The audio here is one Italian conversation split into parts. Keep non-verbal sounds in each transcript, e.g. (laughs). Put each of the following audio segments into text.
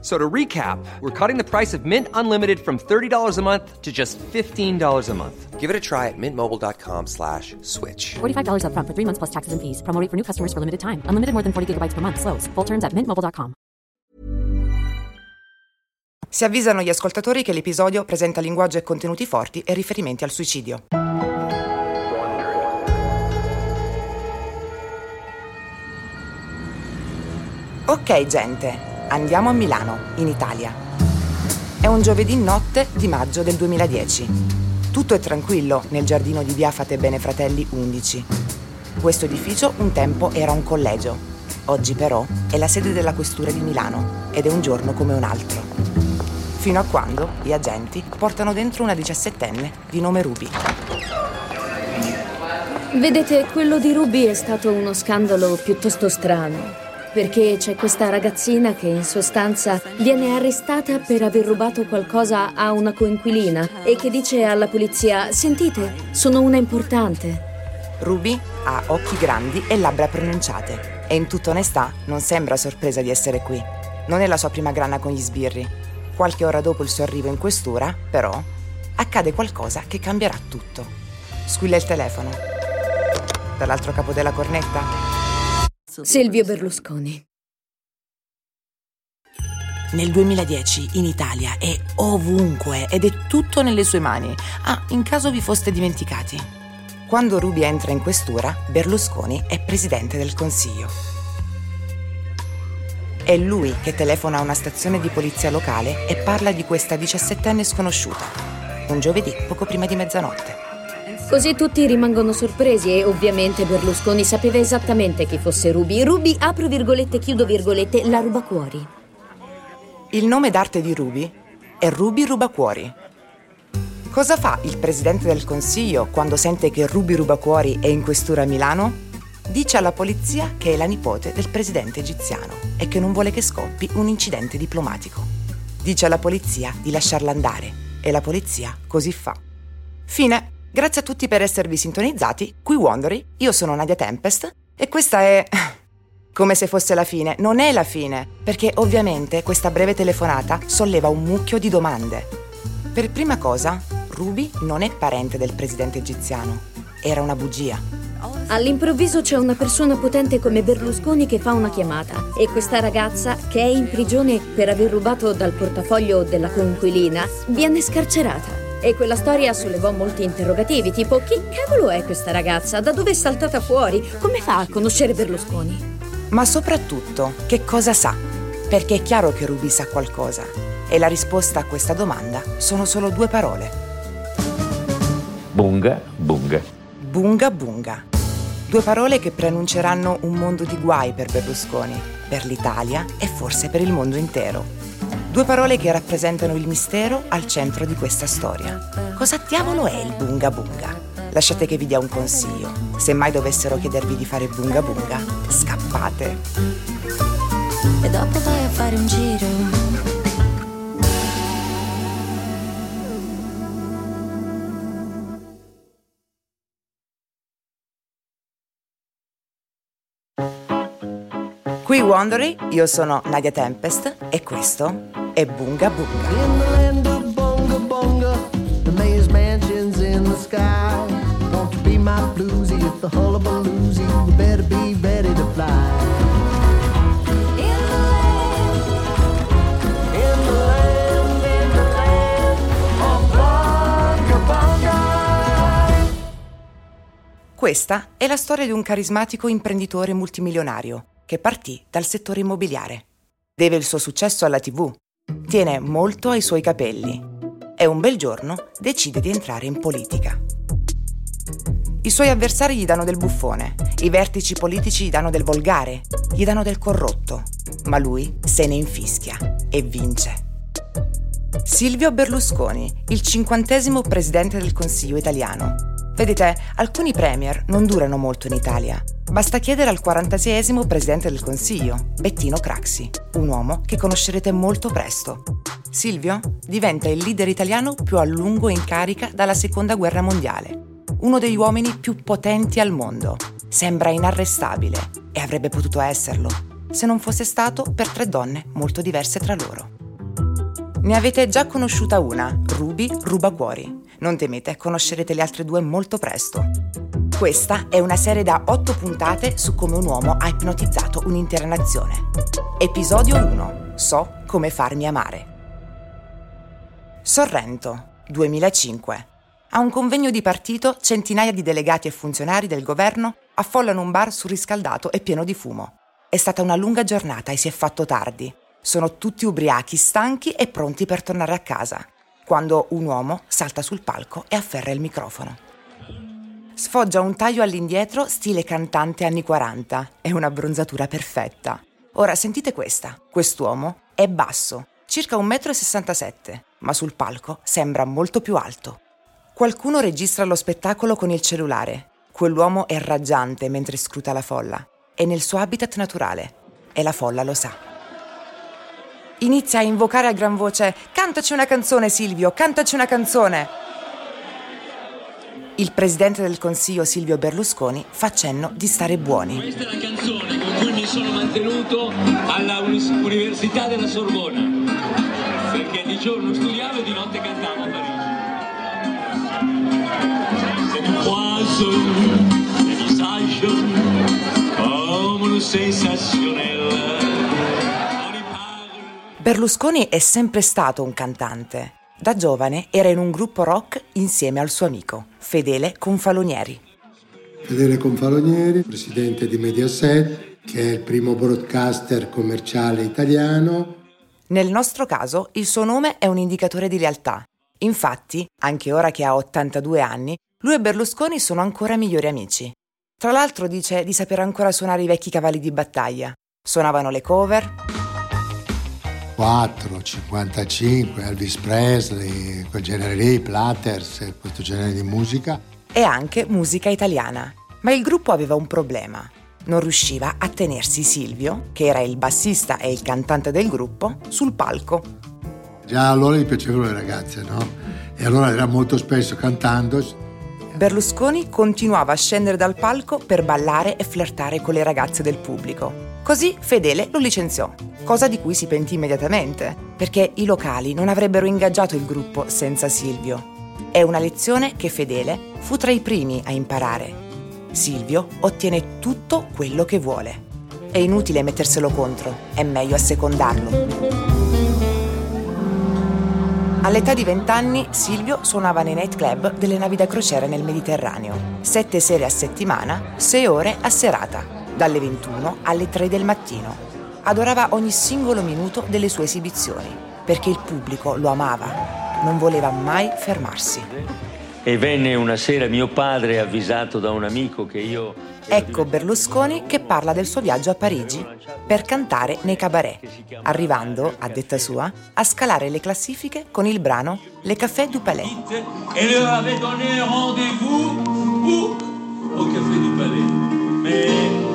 So to recap, we're cutting the price of Mint Unlimited from $30 a month to just $15 a month. Give it a try at mintmobile.com slash switch. $45 up front for three months plus taxes and fees. Promo rate for new customers for limited time. Unlimited more than 40 gigabytes per month. Slows. Full terms at mintmobile.com. Si avvisano gli ascoltatori che l'episodio presenta linguaggio e contenuti forti e riferimenti al suicidio. Ok gente, andiamo a Milano, in Italia. È un giovedì notte di maggio del 2010. Tutto è tranquillo nel giardino di via Fate Bene Fratelli 11. Questo edificio un tempo era un collegio. Oggi però è la sede della questura di Milano ed è un giorno come un altro. Fino a quando gli agenti portano dentro una diciassettenne di nome Ruby. Vedete, quello di Ruby è stato uno scandalo piuttosto strano. Perché c'è questa ragazzina che in sostanza viene arrestata per aver rubato qualcosa a una coinquilina e che dice alla polizia: Sentite, sono una importante. Ruby ha occhi grandi e labbra pronunciate e in tutta onestà non sembra sorpresa di essere qui. Non è la sua prima grana con gli sbirri. Qualche ora dopo il suo arrivo in questura, però, accade qualcosa che cambierà tutto. Squilla il telefono. Dall'altro capo della cornetta Silvio Berlusconi. Nel 2010 in Italia è ovunque ed è tutto nelle sue mani. Ah, in caso vi foste dimenticati. Quando Ruby entra in questura, Berlusconi è presidente del Consiglio. È lui che telefona a una stazione di polizia locale e parla di questa diciassettenne sconosciuta. Un giovedì poco prima di mezzanotte. Così tutti rimangono sorpresi e ovviamente Berlusconi sapeva esattamente chi fosse Ruby. Ruby, apro virgolette, chiudo virgolette, la rubacuori. Il nome d'arte di Ruby è Ruby Rubacuori. Cosa fa il presidente del consiglio quando sente che Ruby Rubacuori è in questura a Milano? Dice alla polizia che è la nipote del presidente egiziano e che non vuole che scoppi un incidente diplomatico. Dice alla polizia di lasciarla andare e la polizia così fa. Fine. Grazie a tutti per esservi sintonizzati. Qui Wondery, io sono Nadia Tempest e questa è... (laughs) come se fosse la fine. Non è la fine, perché ovviamente questa breve telefonata solleva un mucchio di domande. Per prima cosa, Ruby non è parente del presidente egiziano. Era una bugia. All'improvviso c'è una persona potente come Berlusconi che fa una chiamata e questa ragazza, che è in prigione per aver rubato dal portafoglio della coinquilina, viene scarcerata. E quella storia sollevò molti interrogativi, tipo chi cavolo è questa ragazza? Da dove è saltata fuori? Come fa a conoscere Berlusconi? Ma soprattutto, che cosa sa? Perché è chiaro che Ruby sa qualcosa. E la risposta a questa domanda sono solo due parole. Bunga, bunga. Bunga bunga. Due parole che preannunceranno un mondo di guai per Berlusconi, per l'Italia e forse per il mondo intero. Due parole che rappresentano il mistero al centro di questa storia. Cosa diavolo è il bunga bunga? Lasciate che vi dia un consiglio. Se mai dovessero chiedervi di fare bunga bunga, scappate. E dopo vai a fare un giro. Qui Wondery, io sono Nadia Tempest e questo è Bunga Bunga. In the land of bonga bonga, the mayor's mansion's in the sky. Won't you be my bluesy if the hullabaloozy? You better be ready to fly. Questa è la storia di un carismatico imprenditore multimilionario che partì dal settore immobiliare. Deve il suo successo alla TV. Tiene molto ai suoi capelli. E un bel giorno decide di entrare in politica. I suoi avversari gli danno del buffone, i vertici politici gli danno del volgare, gli danno del corrotto, ma lui se ne infischia e vince. Silvio Berlusconi, il cinquantesimo presidente del Consiglio italiano. Vedete, alcuni premier non durano molto in Italia. Basta chiedere al 46esimo presidente del Consiglio, Bettino Craxi, un uomo che conoscerete molto presto. Silvio diventa il leader italiano più a lungo in carica dalla Seconda Guerra Mondiale. Uno degli uomini più potenti al mondo. Sembra inarrestabile e avrebbe potuto esserlo, se non fosse stato per tre donne molto diverse tra loro. Ne avete già conosciuta una, Ruby Rubacuori. Non temete, conoscerete le altre due molto presto. Questa è una serie da otto puntate su come un uomo ha ipnotizzato un'intera nazione. Episodio 1. So come farmi amare. Sorrento, 2005. A un convegno di partito, centinaia di delegati e funzionari del governo affollano un bar surriscaldato e pieno di fumo. È stata una lunga giornata e si è fatto tardi. Sono tutti ubriachi, stanchi e pronti per tornare a casa, quando un uomo salta sul palco e afferra il microfono. Sfoggia un taglio all'indietro stile cantante anni 40 e un'abbronzatura perfetta. Ora sentite questa. Quest'uomo è basso, circa 1,67 m, ma sul palco sembra molto più alto. Qualcuno registra lo spettacolo con il cellulare. Quell'uomo è raggiante mentre scruta la folla. È nel suo habitat naturale e la folla lo sa. Inizia a invocare a gran voce: Cantaci una canzone, Silvio, cantaci una canzone. Il presidente del Consiglio Silvio Berlusconi fa cenno di stare buoni. Questa è la canzone con cui mi sono mantenuto all'Università della Sorbona, perché di giorno studiavo e di notte cantavo a Parigi. C'est du Berlusconi è sempre stato un cantante. Da giovane era in un gruppo rock insieme al suo amico, Fedele Confalonieri. Fedele Confalonieri, presidente di Mediaset, che è il primo broadcaster commerciale italiano. Nel nostro caso il suo nome è un indicatore di lealtà. Infatti, anche ora che ha 82 anni, lui e Berlusconi sono ancora migliori amici. Tra l'altro dice di saper ancora suonare i vecchi cavalli di battaglia. Suonavano le cover, 4, 55, Elvis Presley, quel genere lì, Platters, questo genere di musica. e anche musica italiana. Ma il gruppo aveva un problema. Non riusciva a tenersi Silvio, che era il bassista e il cantante del gruppo, sul palco. Già allora gli piacevano le ragazze, no? E allora era molto spesso cantando. Berlusconi continuava a scendere dal palco per ballare e flirtare con le ragazze del pubblico. Così Fedele lo licenziò, cosa di cui si pentì immediatamente, perché i locali non avrebbero ingaggiato il gruppo senza Silvio. È una lezione che Fedele fu tra i primi a imparare. Silvio ottiene tutto quello che vuole. È inutile metterselo contro, è meglio assecondarlo. All'età di 20 anni Silvio suonava nei nightclub delle navi da crociera nel Mediterraneo, sette sere a settimana, sei ore a serata, dalle 21 alle 3 del mattino. Adorava ogni singolo minuto delle sue esibizioni, perché il pubblico lo amava, non voleva mai fermarsi. E venne una sera mio padre avvisato da un amico che io... Ecco Berlusconi che parla del suo viaggio a Parigi per cantare nei cabaret, arrivando, a detta sua, a scalare le classifiche con il brano Le Café du Palais. Et leur avait donné rendez-vous Au Café du Palais. Mais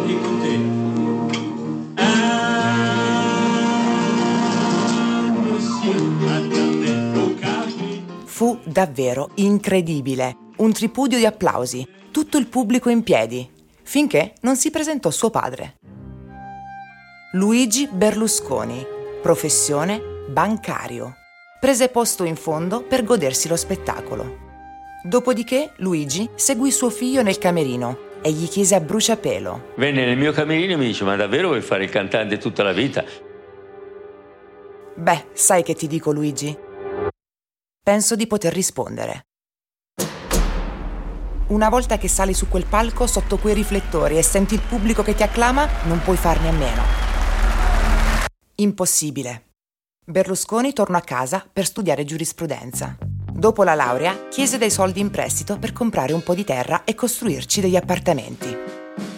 Fu davvero incredibile, un tripudio di applausi, tutto il pubblico in piedi, finché non si presentò suo padre. Luigi Berlusconi, professione bancario. Prese posto in fondo per godersi lo spettacolo. Dopodiché Luigi seguì suo figlio nel camerino e gli chiese a bruciapelo Venne nel mio camerino e mi dice: Ma davvero vuoi fare il cantante tutta la vita? Beh, sai che ti dico Luigi? Penso di poter rispondere. Una volta che sali su quel palco sotto quei riflettori e senti il pubblico che ti acclama, non puoi farne a meno. Impossibile. Berlusconi tornò a casa per studiare giurisprudenza. Dopo la laurea, chiese dei soldi in prestito per comprare un po' di terra e costruirci degli appartamenti.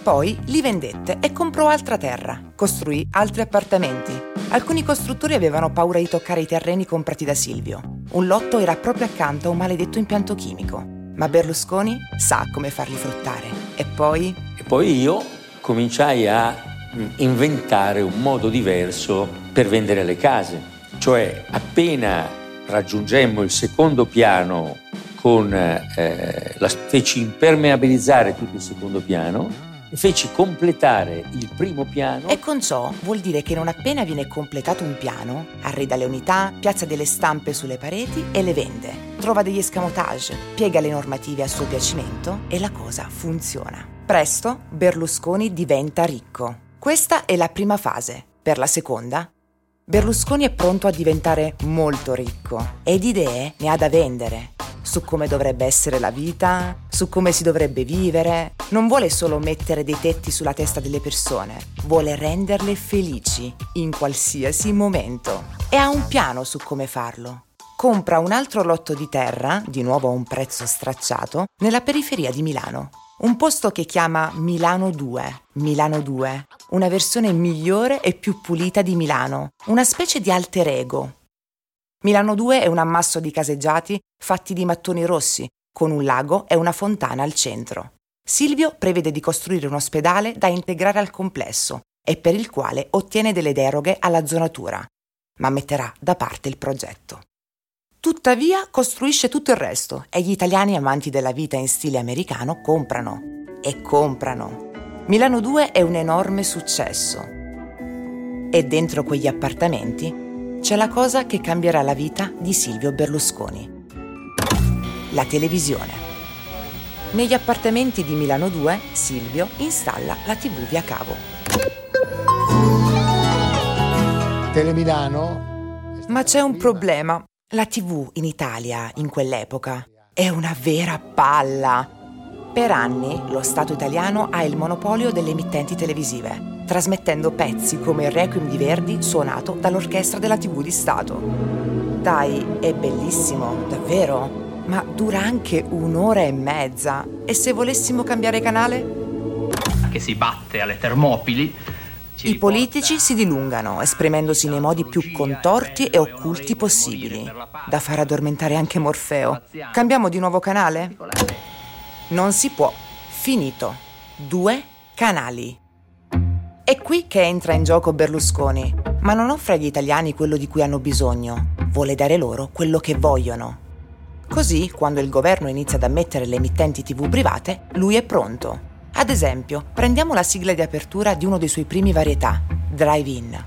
Poi li vendette e comprò altra terra, costruì altri appartamenti. Alcuni costruttori avevano paura di toccare i terreni comprati da Silvio. Un lotto era proprio accanto a un maledetto impianto chimico. Ma Berlusconi sa come farli fruttare. E poi? E poi io cominciai a mm, inventare un modo diverso per vendere le case. Cioè, appena raggiungemmo il secondo piano con eh, la feci impermeabilizzare tutto il secondo piano feci completare il primo piano. E con ciò vuol dire che non appena viene completato un piano, arreda le unità, piazza delle stampe sulle pareti e le vende. Trova degli escamotage, piega le normative a suo piacimento e la cosa funziona. Presto Berlusconi diventa ricco. Questa è la prima fase. Per la seconda, Berlusconi è pronto a diventare molto ricco ed idee ne ha da vendere su come dovrebbe essere la vita, su come si dovrebbe vivere. Non vuole solo mettere dei tetti sulla testa delle persone, vuole renderle felici in qualsiasi momento. E ha un piano su come farlo. Compra un altro lotto di terra, di nuovo a un prezzo stracciato, nella periferia di Milano. Un posto che chiama Milano 2. Milano 2, una versione migliore e più pulita di Milano, una specie di alter ego, Milano 2 è un ammasso di caseggiati fatti di mattoni rossi, con un lago e una fontana al centro. Silvio prevede di costruire un ospedale da integrare al complesso e per il quale ottiene delle deroghe alla zonatura, ma metterà da parte il progetto. Tuttavia costruisce tutto il resto e gli italiani amanti della vita in stile americano comprano. E comprano. Milano 2 è un enorme successo. E dentro quegli appartamenti c'è la cosa che cambierà la vita di Silvio Berlusconi. La televisione. Negli appartamenti di Milano 2, Silvio installa la TV via cavo. Telemilano. Ma c'è un problema. La TV in Italia, in quell'epoca, è una vera palla. Per anni lo Stato italiano ha il monopolio delle emittenti televisive trasmettendo pezzi come il Requiem di Verdi suonato dall'orchestra della TV di Stato. Dai, è bellissimo, davvero, ma dura anche un'ora e mezza. E se volessimo cambiare canale? Che si batte alle Termopili. I politici si dilungano, esprimendosi nei modi più contorti e occulti possibili, da far addormentare anche Morfeo. Cambiamo di nuovo canale? Non si può. Finito. Due canali. È qui che entra in gioco Berlusconi, ma non offre agli italiani quello di cui hanno bisogno, vuole dare loro quello che vogliono. Così, quando il governo inizia ad ammettere le emittenti tv private, lui è pronto. Ad esempio, prendiamo la sigla di apertura di uno dei suoi primi varietà, Drive In.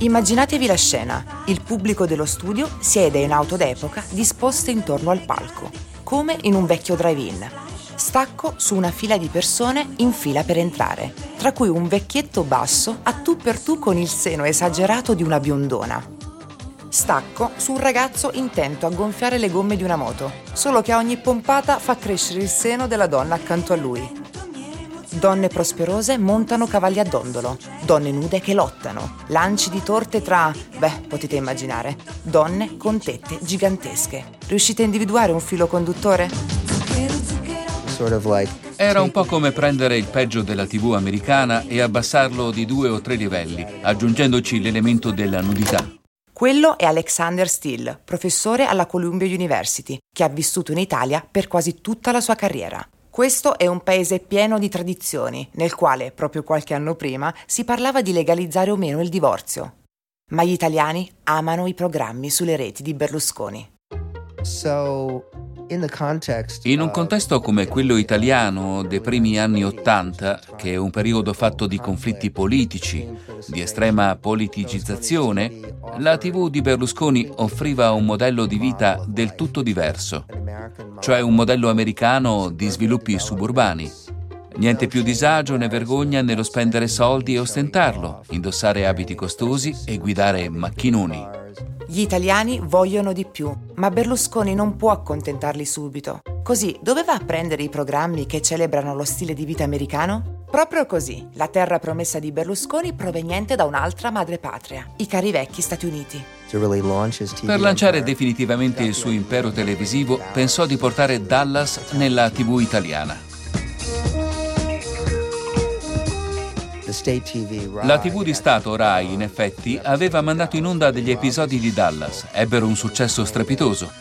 Immaginatevi la scena. Il pubblico dello studio siede in auto d'epoca disposte intorno al palco, come in un vecchio drive-in. Stacco su una fila di persone in fila per entrare, tra cui un vecchietto basso a tu per tu con il seno esagerato di una biondona. Stacco su un ragazzo intento a gonfiare le gomme di una moto, solo che a ogni pompata fa crescere il seno della donna accanto a lui. Donne prosperose montano cavalli a dondolo, donne nude che lottano, lanci di torte tra, beh, potete immaginare, donne con tette gigantesche. Riuscite a individuare un filo conduttore? Era un po' come prendere il peggio della TV americana e abbassarlo di due o tre livelli, aggiungendoci l'elemento della nudità. Quello è Alexander Steele, professore alla Columbia University, che ha vissuto in Italia per quasi tutta la sua carriera. Questo è un paese pieno di tradizioni, nel quale, proprio qualche anno prima, si parlava di legalizzare o meno il divorzio. Ma gli italiani amano i programmi sulle reti di Berlusconi. So, in un contesto come quello italiano dei primi anni Ottanta, che è un periodo fatto di conflitti politici, di estrema politicizzazione, la TV di Berlusconi offriva un modello di vita del tutto diverso, cioè un modello americano di sviluppi suburbani. Niente più disagio né vergogna nello spendere soldi e ostentarlo, indossare abiti costosi e guidare macchinoni. Gli italiani vogliono di più, ma Berlusconi non può accontentarli subito. Così doveva prendere i programmi che celebrano lo stile di vita americano? Proprio così, la terra promessa di Berlusconi proveniente da un'altra madrepatria, i cari vecchi Stati Uniti. Per lanciare definitivamente il suo impero televisivo, pensò di portare Dallas nella TV italiana. La TV di Stato Rai, in effetti, aveva mandato in onda degli episodi di Dallas. Ebbero un successo strepitoso.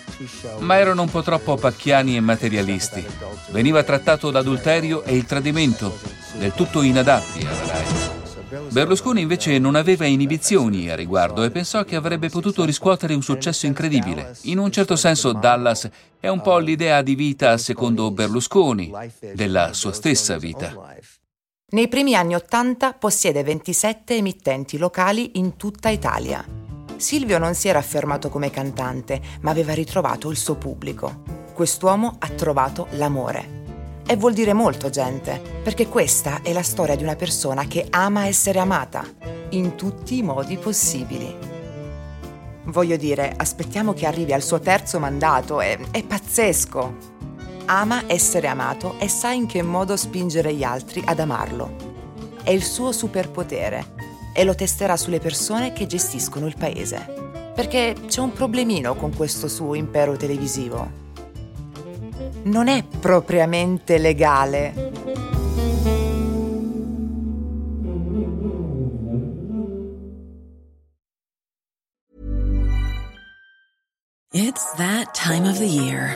Ma erano un po' troppo pacchiani e materialisti. Veniva trattato l'adulterio e il tradimento, del tutto inadatti alla Rai. Berlusconi invece non aveva inibizioni a riguardo e pensò che avrebbe potuto riscuotere un successo incredibile. In un certo senso Dallas è un po' l'idea di vita secondo Berlusconi, della sua stessa vita. Nei primi anni Ottanta possiede 27 emittenti locali in tutta Italia. Silvio non si era affermato come cantante, ma aveva ritrovato il suo pubblico. Quest'uomo ha trovato l'amore. E vuol dire molto, gente, perché questa è la storia di una persona che ama essere amata, in tutti i modi possibili. Voglio dire, aspettiamo che arrivi al suo terzo mandato, è, è pazzesco ama essere amato e sa in che modo spingere gli altri ad amarlo. È il suo superpotere e lo testerà sulle persone che gestiscono il paese. Perché c'è un problemino con questo suo impero televisivo. Non è propriamente legale. It's that time of the year.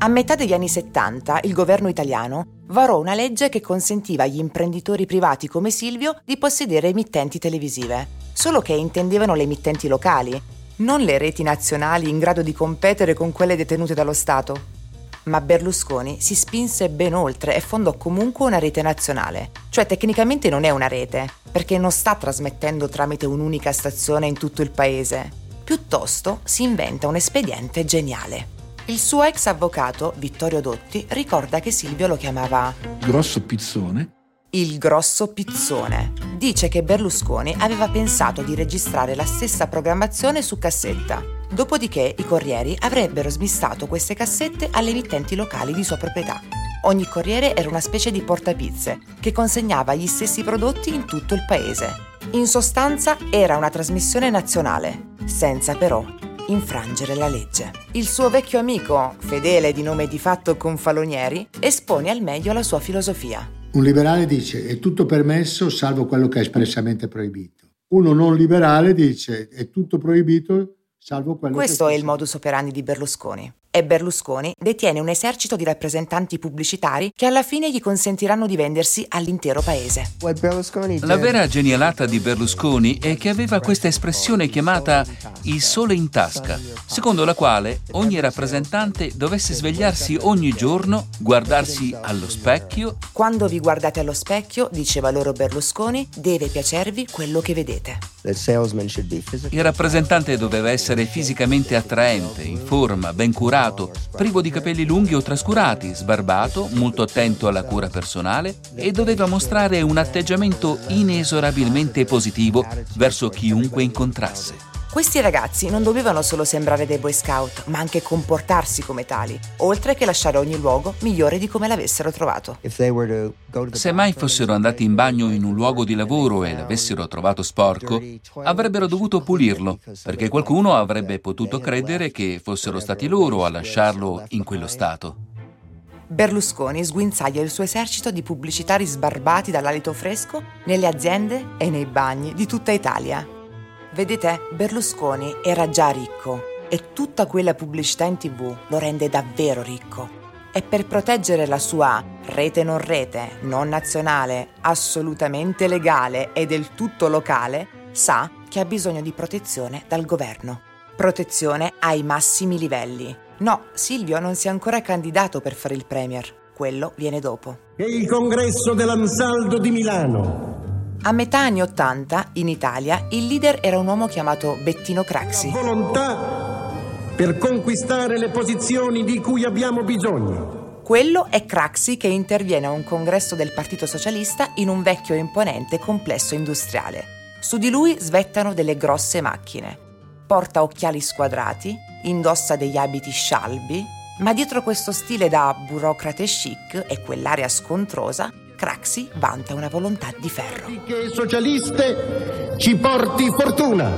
A metà degli anni 70 il governo italiano varò una legge che consentiva agli imprenditori privati come Silvio di possedere emittenti televisive, solo che intendevano le emittenti locali, non le reti nazionali in grado di competere con quelle detenute dallo Stato. Ma Berlusconi si spinse ben oltre e fondò comunque una rete nazionale, cioè tecnicamente non è una rete, perché non sta trasmettendo tramite un'unica stazione in tutto il paese. Piuttosto si inventa un espediente geniale. Il suo ex avvocato, Vittorio Dotti, ricorda che Silvio lo chiamava Grosso Pizzone. Il grosso pizzone. Dice che Berlusconi aveva pensato di registrare la stessa programmazione su cassetta. Dopodiché i corrieri avrebbero smistato queste cassette alle emittenti locali di sua proprietà. Ogni corriere era una specie di portapizze che consegnava gli stessi prodotti in tutto il paese. In sostanza era una trasmissione nazionale, senza però infrangere la legge. Il suo vecchio amico, fedele di nome di fatto Confalonieri, espone al meglio la sua filosofia. Un liberale dice è tutto permesso salvo quello che è espressamente proibito. Uno non liberale dice è tutto proibito salvo quello Questo che... è il modus operandi di Berlusconi e Berlusconi detiene un esercito di rappresentanti pubblicitari che alla fine gli consentiranno di vendersi all'intero paese. La vera genialata di Berlusconi è che aveva questa espressione chiamata il sole in tasca, secondo la quale ogni rappresentante dovesse svegliarsi ogni giorno, guardarsi allo specchio. Quando vi guardate allo specchio, diceva loro Berlusconi, deve piacervi quello che vedete. Il rappresentante doveva essere fisicamente attraente, in forma, ben curato, privo di capelli lunghi o trascurati, sbarbato, molto attento alla cura personale e doveva mostrare un atteggiamento inesorabilmente positivo verso chiunque incontrasse. Questi ragazzi non dovevano solo sembrare dei Boy Scout, ma anche comportarsi come tali, oltre che lasciare ogni luogo migliore di come l'avessero trovato. Se mai fossero andati in bagno in un luogo di lavoro e l'avessero trovato sporco, avrebbero dovuto pulirlo, perché qualcuno avrebbe potuto credere che fossero stati loro a lasciarlo in quello stato. Berlusconi sguinzaglia il suo esercito di pubblicitari sbarbati dall'alito fresco nelle aziende e nei bagni di tutta Italia. Vedete, Berlusconi era già ricco e tutta quella pubblicità in tv lo rende davvero ricco. e per proteggere la sua rete non rete, non nazionale, assolutamente legale e del tutto locale, sa che ha bisogno di protezione dal governo. Protezione ai massimi livelli. No, Silvio non si è ancora candidato per fare il premier. Quello viene dopo. E il congresso dell'Ansaldo di Milano. A metà anni Ottanta, in Italia, il leader era un uomo chiamato Bettino Craxi. La volontà per conquistare le posizioni di cui abbiamo bisogno. Quello è Craxi che interviene a un congresso del Partito Socialista in un vecchio e imponente complesso industriale. Su di lui svettano delle grosse macchine. Porta occhiali squadrati, indossa degli abiti scialbi, ma dietro questo stile da burocrate chic e quell'aria scontrosa, Craxi vanta una volontà di ferro. Che socialiste ci porti fortuna.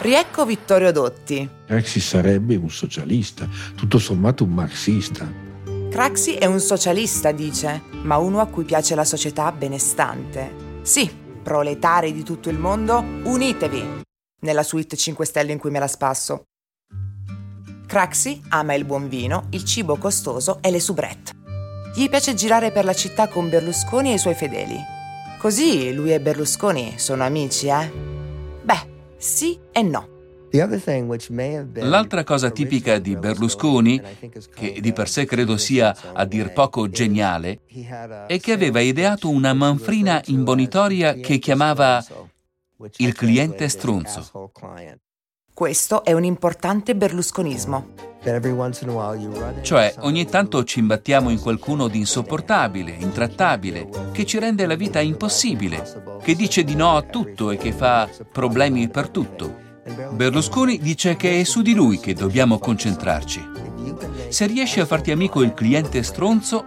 Riecco Vittorio Dotti. Craxi sarebbe un socialista, tutto sommato un marxista. Craxi è un socialista, dice, ma uno a cui piace la società benestante. Sì, proletari di tutto il mondo, unitevi! nella suite 5 stelle in cui me la spasso. Craxi ama il buon vino, il cibo costoso e le soubrette. Gli piace girare per la città con Berlusconi e i suoi fedeli. Così lui e Berlusconi sono amici, eh? Beh, sì e no. L'altra cosa tipica di Berlusconi, che di per sé credo sia a dir poco geniale, è che aveva ideato una manfrina imbonitoria che chiamava il cliente stronzo. Questo è un importante berlusconismo. Cioè, ogni tanto ci imbattiamo in qualcuno di insopportabile, intrattabile, che ci rende la vita impossibile, che dice di no a tutto e che fa problemi per tutto. Berlusconi dice che è su di lui che dobbiamo concentrarci. Se riesci a farti amico il cliente stronzo,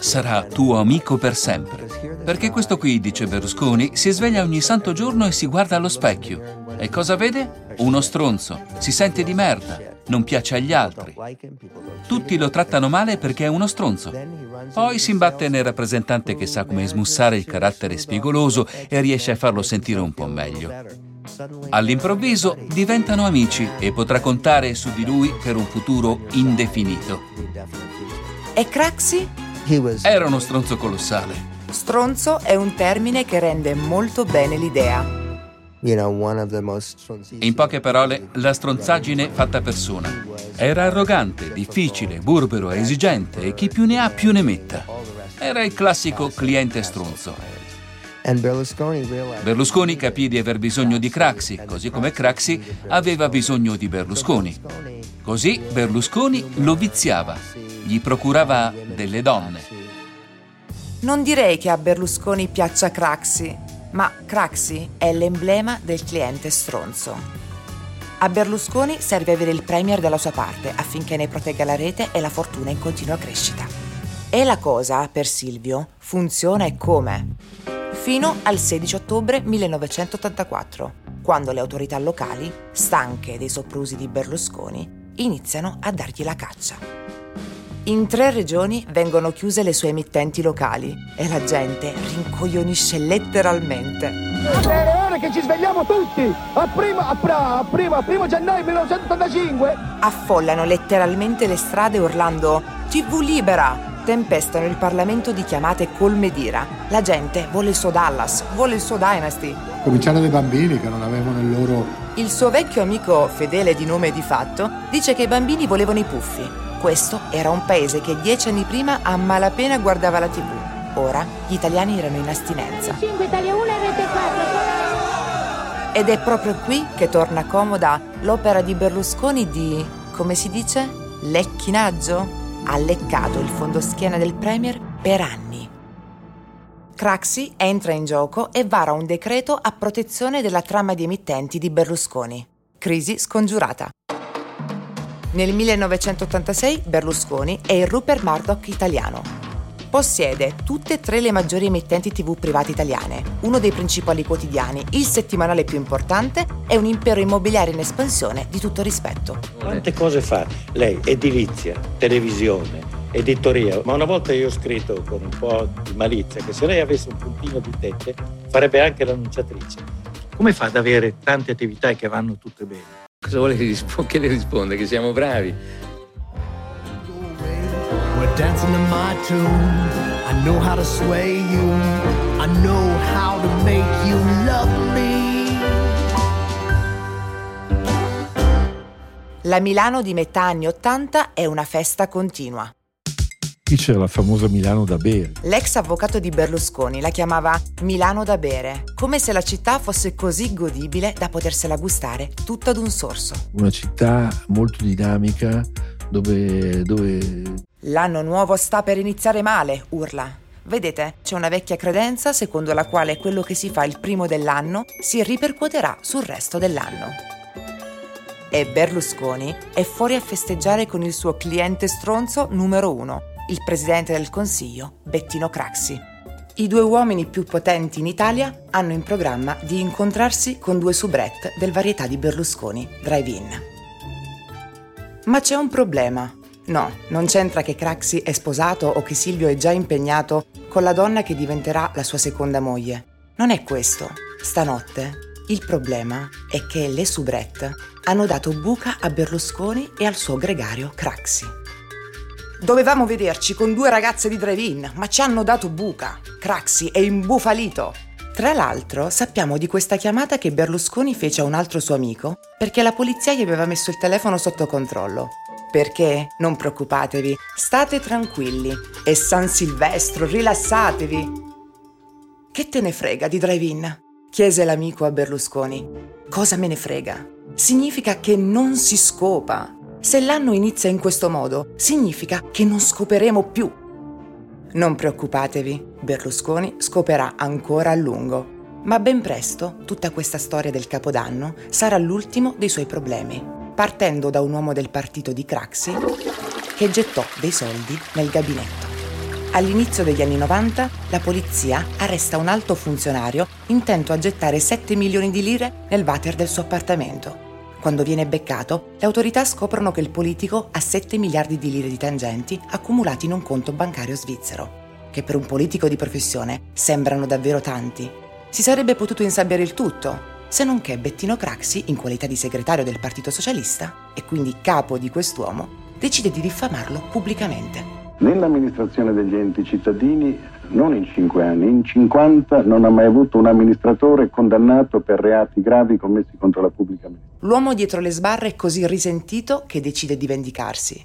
sarà tuo amico per sempre. Perché questo qui, dice Berlusconi, si sveglia ogni santo giorno e si guarda allo specchio. E cosa vede? Uno stronzo. Si sente di merda. Non piace agli altri. Tutti lo trattano male perché è uno stronzo. Poi si imbatte nel rappresentante che sa come smussare il carattere spigoloso e riesce a farlo sentire un po' meglio. All'improvviso diventano amici e potrà contare su di lui per un futuro indefinito. E Craxi? Era uno stronzo colossale. Stronzo è un termine che rende molto bene l'idea. In poche parole, la stronzaggine fatta persona. Era arrogante, difficile, burbero, esigente e chi più ne ha più ne metta. Era il classico cliente stronzo. Berlusconi capì di aver bisogno di Craxi, così come Craxi aveva bisogno di Berlusconi. Così Berlusconi lo viziava, gli procurava delle donne. Non direi che a Berlusconi piaccia Craxi, ma Craxi è l'emblema del cliente stronzo. A Berlusconi serve avere il premier dalla sua parte affinché ne protegga la rete e la fortuna in continua crescita. E la cosa, per Silvio, funziona e come? Fino al 16 ottobre 1984, quando le autorità locali, stanche dei soprusi di Berlusconi, iniziano a dargli la caccia. In tre regioni vengono chiuse le sue emittenti locali e la gente rincoglionisce letteralmente. È ora che ci svegliamo tutti! A primo, a, a primo, a primo gennaio 1985! Affollano letteralmente le strade urlando TV libera! Tempestano il Parlamento di chiamate colme d'ira. La gente vuole il suo Dallas, vuole il suo Dynasty. Cominciano dai bambini che non avevano il loro... Il suo vecchio amico, fedele di nome e di fatto, dice che i bambini volevano i puffi questo era un paese che dieci anni prima a malapena guardava la tv. Ora gli italiani erano in astinenza. 5 Italia 1 Rete 4. Ed è proprio qui che torna comoda l'opera di Berlusconi di, come si dice, lecchinaggio? Ha leccato il fondoschiena del Premier per anni. Craxi entra in gioco e vara un decreto a protezione della trama di emittenti di Berlusconi. Crisi scongiurata. Nel 1986 Berlusconi è il Rupert Murdoch italiano. Possiede tutte e tre le maggiori emittenti TV private italiane, uno dei principali quotidiani, il settimanale più importante e un impero immobiliare in espansione di tutto rispetto. Quante cose fa lei? Edilizia, televisione, editoria. Ma una volta io ho scritto con un po' di malizia che se lei avesse un puntino di tette farebbe anche l'annunciatrice. Come fa ad avere tante attività che vanno tutte bene? Cosa vuole che, rispo- che le risponda? Che siamo bravi? dancing to my tune. I know how to sway you. I know how to make you love me. La Milano di metà anni Ottanta è una festa continua. C'era la famosa Milano da bere. L'ex avvocato di Berlusconi la chiamava Milano da bere, come se la città fosse così godibile da potersela gustare tutta ad un sorso. Una città molto dinamica dove, dove... L'anno nuovo sta per iniziare male, urla. Vedete, c'è una vecchia credenza secondo la quale quello che si fa il primo dell'anno si ripercuoterà sul resto dell'anno. E Berlusconi è fuori a festeggiare con il suo cliente stronzo numero uno, il presidente del Consiglio, Bettino Craxi. I due uomini più potenti in Italia hanno in programma di incontrarsi con due soubrette del varietà di Berlusconi, Drive-In. Ma c'è un problema. No, non c'entra che Craxi è sposato o che Silvio è già impegnato con la donna che diventerà la sua seconda moglie. Non è questo. Stanotte il problema è che le soubrette hanno dato buca a Berlusconi e al suo gregario Craxi. Dovevamo vederci con due ragazze di drive-in, ma ci hanno dato buca. Craxi è imbufalito. Tra l'altro, sappiamo di questa chiamata che Berlusconi fece a un altro suo amico perché la polizia gli aveva messo il telefono sotto controllo. Perché? Non preoccupatevi, state tranquilli. È San Silvestro, rilassatevi. Che te ne frega di drive-in? chiese l'amico a Berlusconi. Cosa me ne frega? Significa che non si scopa. Se l'anno inizia in questo modo, significa che non scoperemo più. Non preoccupatevi, Berlusconi scoperà ancora a lungo. Ma ben presto tutta questa storia del Capodanno sarà l'ultimo dei suoi problemi, partendo da un uomo del partito di Craxi che gettò dei soldi nel gabinetto. All'inizio degli anni 90 la polizia arresta un alto funzionario intento a gettare 7 milioni di lire nel water del suo appartamento. Quando viene beccato, le autorità scoprono che il politico ha 7 miliardi di lire di tangenti accumulati in un conto bancario svizzero, che per un politico di professione sembrano davvero tanti. Si sarebbe potuto insabbiare il tutto, se non che Bettino Craxi, in qualità di segretario del Partito Socialista e quindi capo di quest'uomo, decide di diffamarlo pubblicamente. Nell'amministrazione degli enti cittadini, non in 5 anni, in 50 non ha mai avuto un amministratore condannato per reati gravi commessi contro la pubblica amministrazione. L'uomo dietro le sbarre è così risentito che decide di vendicarsi.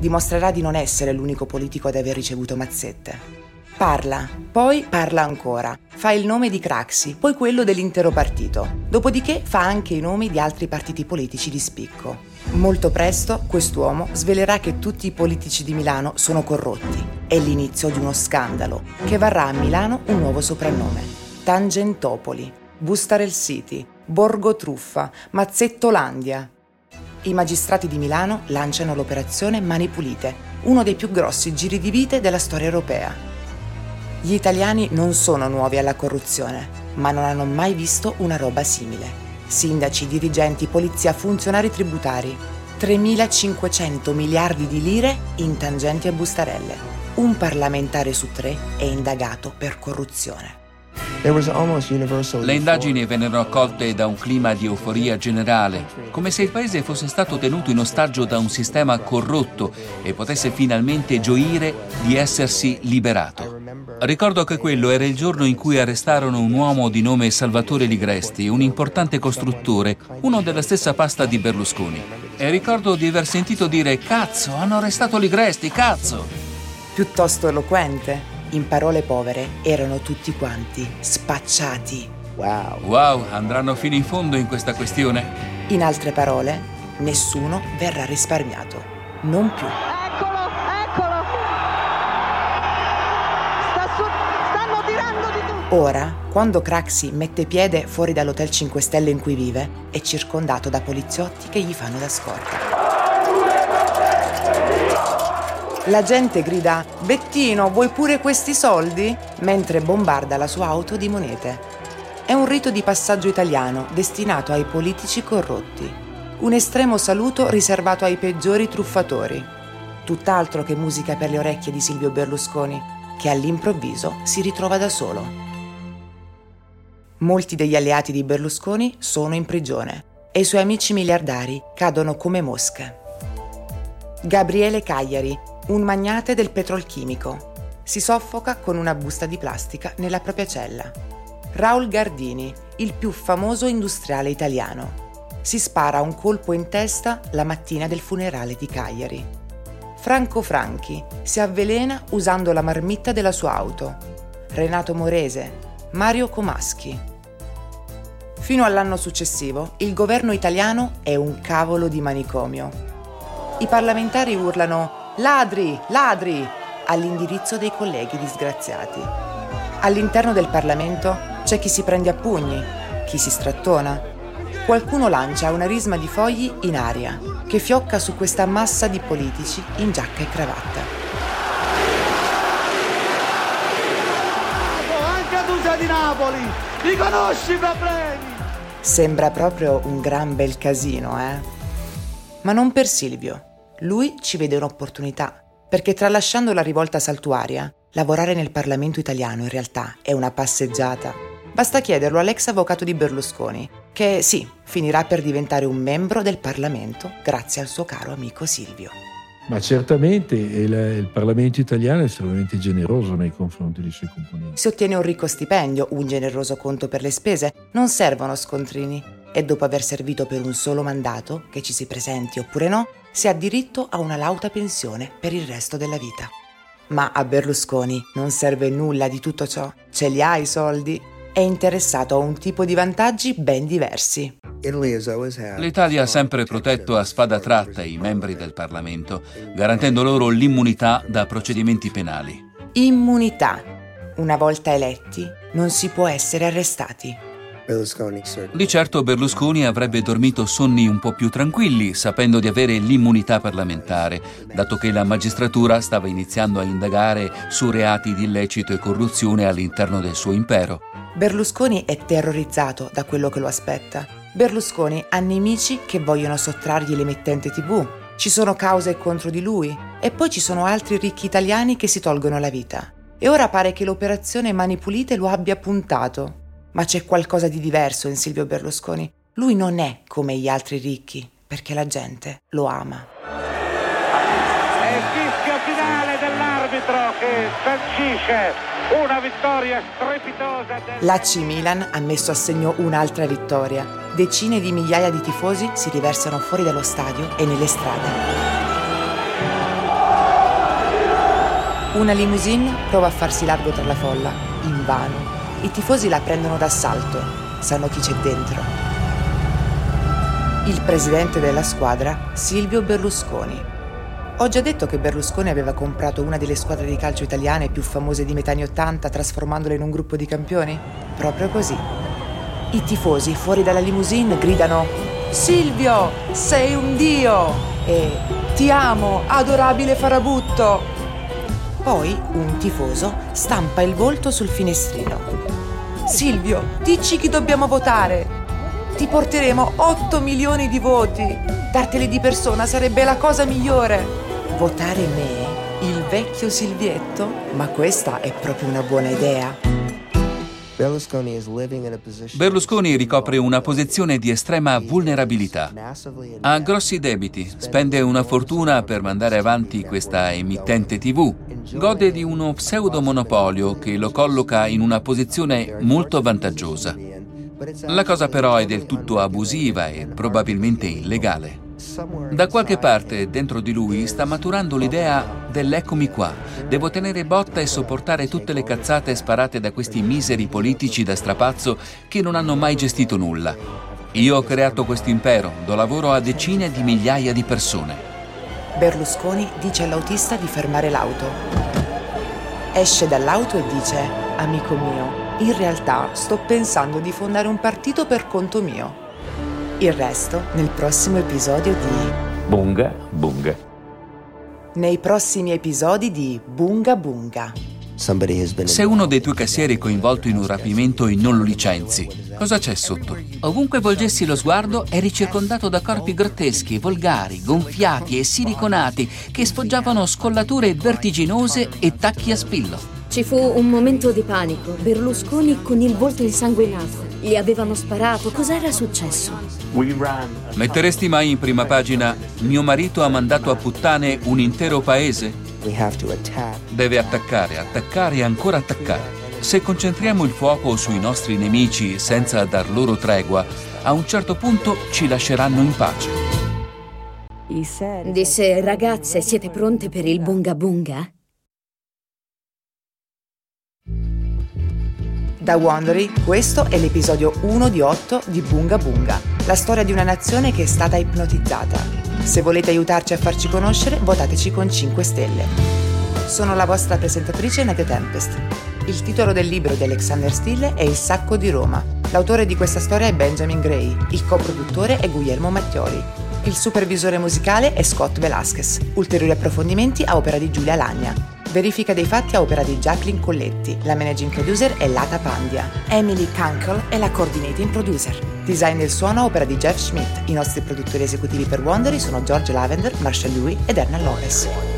Dimostrerà di non essere l'unico politico ad aver ricevuto mazzette. Parla, poi parla ancora, fa il nome di Craxi, poi quello dell'intero partito. Dopodiché fa anche i nomi di altri partiti politici di spicco. Molto presto quest'uomo svelerà che tutti i politici di Milano sono corrotti. È l'inizio di uno scandalo che varrà a Milano un nuovo soprannome. Tangentopoli, Bustarel City, Borgo Truffa, Mazzettolandia. I magistrati di Milano lanciano l'operazione Mani Pulite, uno dei più grossi giri di vite della storia europea. Gli italiani non sono nuovi alla corruzione, ma non hanno mai visto una roba simile. Sindaci, dirigenti, polizia, funzionari tributari. 3.500 miliardi di lire in tangenti a bustarelle. Un parlamentare su tre è indagato per corruzione. Le indagini vennero accolte da un clima di euforia generale, come se il paese fosse stato tenuto in ostaggio da un sistema corrotto e potesse finalmente gioire di essersi liberato. Ricordo che quello era il giorno in cui arrestarono un uomo di nome Salvatore Ligresti, un importante costruttore, uno della stessa pasta di Berlusconi. E ricordo di aver sentito dire cazzo, hanno arrestato Ligresti, cazzo! Piuttosto eloquente, in parole povere, erano tutti quanti spacciati. Wow. Wow, andranno fino in fondo in questa questione. In altre parole, nessuno verrà risparmiato. Non più. Eccolo, eccolo! Sta su, stanno tirando di tutto! Ora, quando Craxi mette piede fuori dall'hotel 5 Stelle in cui vive, è circondato da poliziotti che gli fanno da scorta. La gente grida Bettino, vuoi pure questi soldi? mentre bombarda la sua auto di monete. È un rito di passaggio italiano destinato ai politici corrotti. Un estremo saluto riservato ai peggiori truffatori. Tutt'altro che musica per le orecchie di Silvio Berlusconi, che all'improvviso si ritrova da solo. Molti degli alleati di Berlusconi sono in prigione e i suoi amici miliardari cadono come mosche. Gabriele Cagliari, un magnate del petrolchimico. Si soffoca con una busta di plastica nella propria cella. Raul Gardini, il più famoso industriale italiano. Si spara un colpo in testa la mattina del funerale di Cagliari. Franco Franchi si avvelena usando la marmitta della sua auto. Renato Morese, Mario Comaschi. Fino all'anno successivo il governo italiano è un cavolo di manicomio. I parlamentari urlano ladri, ladri all'indirizzo dei colleghi disgraziati. All'interno del Parlamento c'è chi si prende a pugni, chi si strattona. Qualcuno lancia una risma di fogli in aria che fiocca su questa massa di politici in giacca e cravatta. Anche tu sei di Napoli! Riconosci i problemi! Sembra proprio un gran bel casino, eh? Ma non per Silvio. Lui ci vede un'opportunità, perché tralasciando la rivolta saltuaria, lavorare nel Parlamento italiano in realtà è una passeggiata. Basta chiederlo all'ex avvocato di Berlusconi, che sì, finirà per diventare un membro del Parlamento grazie al suo caro amico Silvio. Ma certamente il, il, Parlamento italiano è estremamente generoso nei confronti dei suoi componenti. Si ottiene un ricco stipendio, un generoso conto per le spese, non servono scontrini e dopo aver servito per un solo mandato, che ci si presenti oppure no, si ha diritto a una lauta pensione per il resto della vita. Ma a Berlusconi non serve nulla di tutto ciò. Ce li ha i soldi. È interessato a un tipo di vantaggi ben diversi. L'Italia ha sempre protetto a spada tratta i membri del Parlamento, garantendo loro l'immunità da procedimenti penali. Immunità. Una volta eletti, non si può essere arrestati. Di certo Berlusconi avrebbe dormito sonni un po' più tranquilli, sapendo di avere l'immunità parlamentare, dato che la magistratura stava iniziando a indagare su reati di illecito e corruzione all'interno del suo impero. Berlusconi è terrorizzato da quello che lo aspetta. Berlusconi ha nemici che vogliono sottrargli l'emittente TV. Ci sono cause contro di lui e poi ci sono altri ricchi italiani che si tolgono la vita. E ora pare che l'operazione Mani Pulite lo abbia puntato. Ma c'è qualcosa di diverso in Silvio Berlusconi. Lui non è come gli altri ricchi, perché la gente lo ama. È il fischio finale dell'arbitro che sancisce una vittoria strepitosa. Del... L'AC Milan ha messo a segno un'altra vittoria. Decine di migliaia di tifosi si riversano fuori dallo stadio e nelle strade. Una limousine prova a farsi largo tra la folla, invano. I tifosi la prendono d'assalto, sanno chi c'è dentro. Il presidente della squadra, Silvio Berlusconi. Ho già detto che Berlusconi aveva comprato una delle squadre di calcio italiane più famose di metà anni 80 trasformandola in un gruppo di campioni? Proprio così. I tifosi fuori dalla limousine gridano Silvio, sei un dio! E ti amo, adorabile farabutto! Poi un tifoso stampa il volto sul finestrino. Silvio, dici chi dobbiamo votare. Ti porteremo 8 milioni di voti. Darteli di persona sarebbe la cosa migliore. Votare me, il vecchio Silvietto? Ma questa è proprio una buona idea. Berlusconi ricopre una posizione di estrema vulnerabilità. Ha grossi debiti, spende una fortuna per mandare avanti questa emittente TV, gode di uno pseudo-monopolio che lo colloca in una posizione molto vantaggiosa. La cosa però è del tutto abusiva e probabilmente illegale. Da qualche parte dentro di lui sta maturando l'idea dell'eccomi qua, devo tenere botta e sopportare tutte le cazzate sparate da questi miseri politici da strapazzo che non hanno mai gestito nulla. Io ho creato questo impero, do lavoro a decine di migliaia di persone. Berlusconi dice all'autista di fermare l'auto. Esce dall'auto e dice, amico mio, in realtà sto pensando di fondare un partito per conto mio. Il resto nel prossimo episodio di Bunga Bunga. Nei prossimi episodi di Bunga Bunga. Se uno dei tuoi cassieri è coinvolto in un rapimento e non lo licenzi, cosa c'è sotto? Ovunque volgessi lo sguardo eri circondato da corpi grotteschi, volgari, gonfiati e siliconati che sfoggiavano scollature vertiginose e tacchi a spillo. Ci fu un momento di panico. Berlusconi con il volto insanguinato. Gli avevano sparato. Cos'era successo? Metteresti mai in prima pagina mio marito ha mandato a puttane un intero paese? Deve attaccare, attaccare e ancora attaccare. Se concentriamo il fuoco sui nostri nemici senza dar loro tregua, a un certo punto ci lasceranno in pace. Disse, ragazze, siete pronte per il bunga bunga? Da Wondery, questo è l'episodio 1 di 8 di Bunga Bunga, la storia di una nazione che è stata ipnotizzata. Se volete aiutarci a farci conoscere, votateci con 5 stelle. Sono la vostra presentatrice Nate Tempest. Il titolo del libro di Alexander Stille è Il sacco di Roma. L'autore di questa storia è Benjamin Gray, il coproduttore è Guglielmo Mattioli. Il supervisore musicale è Scott Velasquez. Ulteriori approfondimenti a opera di Giulia Lagna. Verifica dei fatti a opera di Jacqueline Colletti, la managing producer è Lata Pandia. Emily Kunkel è la coordinating producer. Design del suono a opera di Jeff Schmidt. I nostri produttori esecutivi per Wondery sono George Lavender, Marshall Louis ed Erna Lores.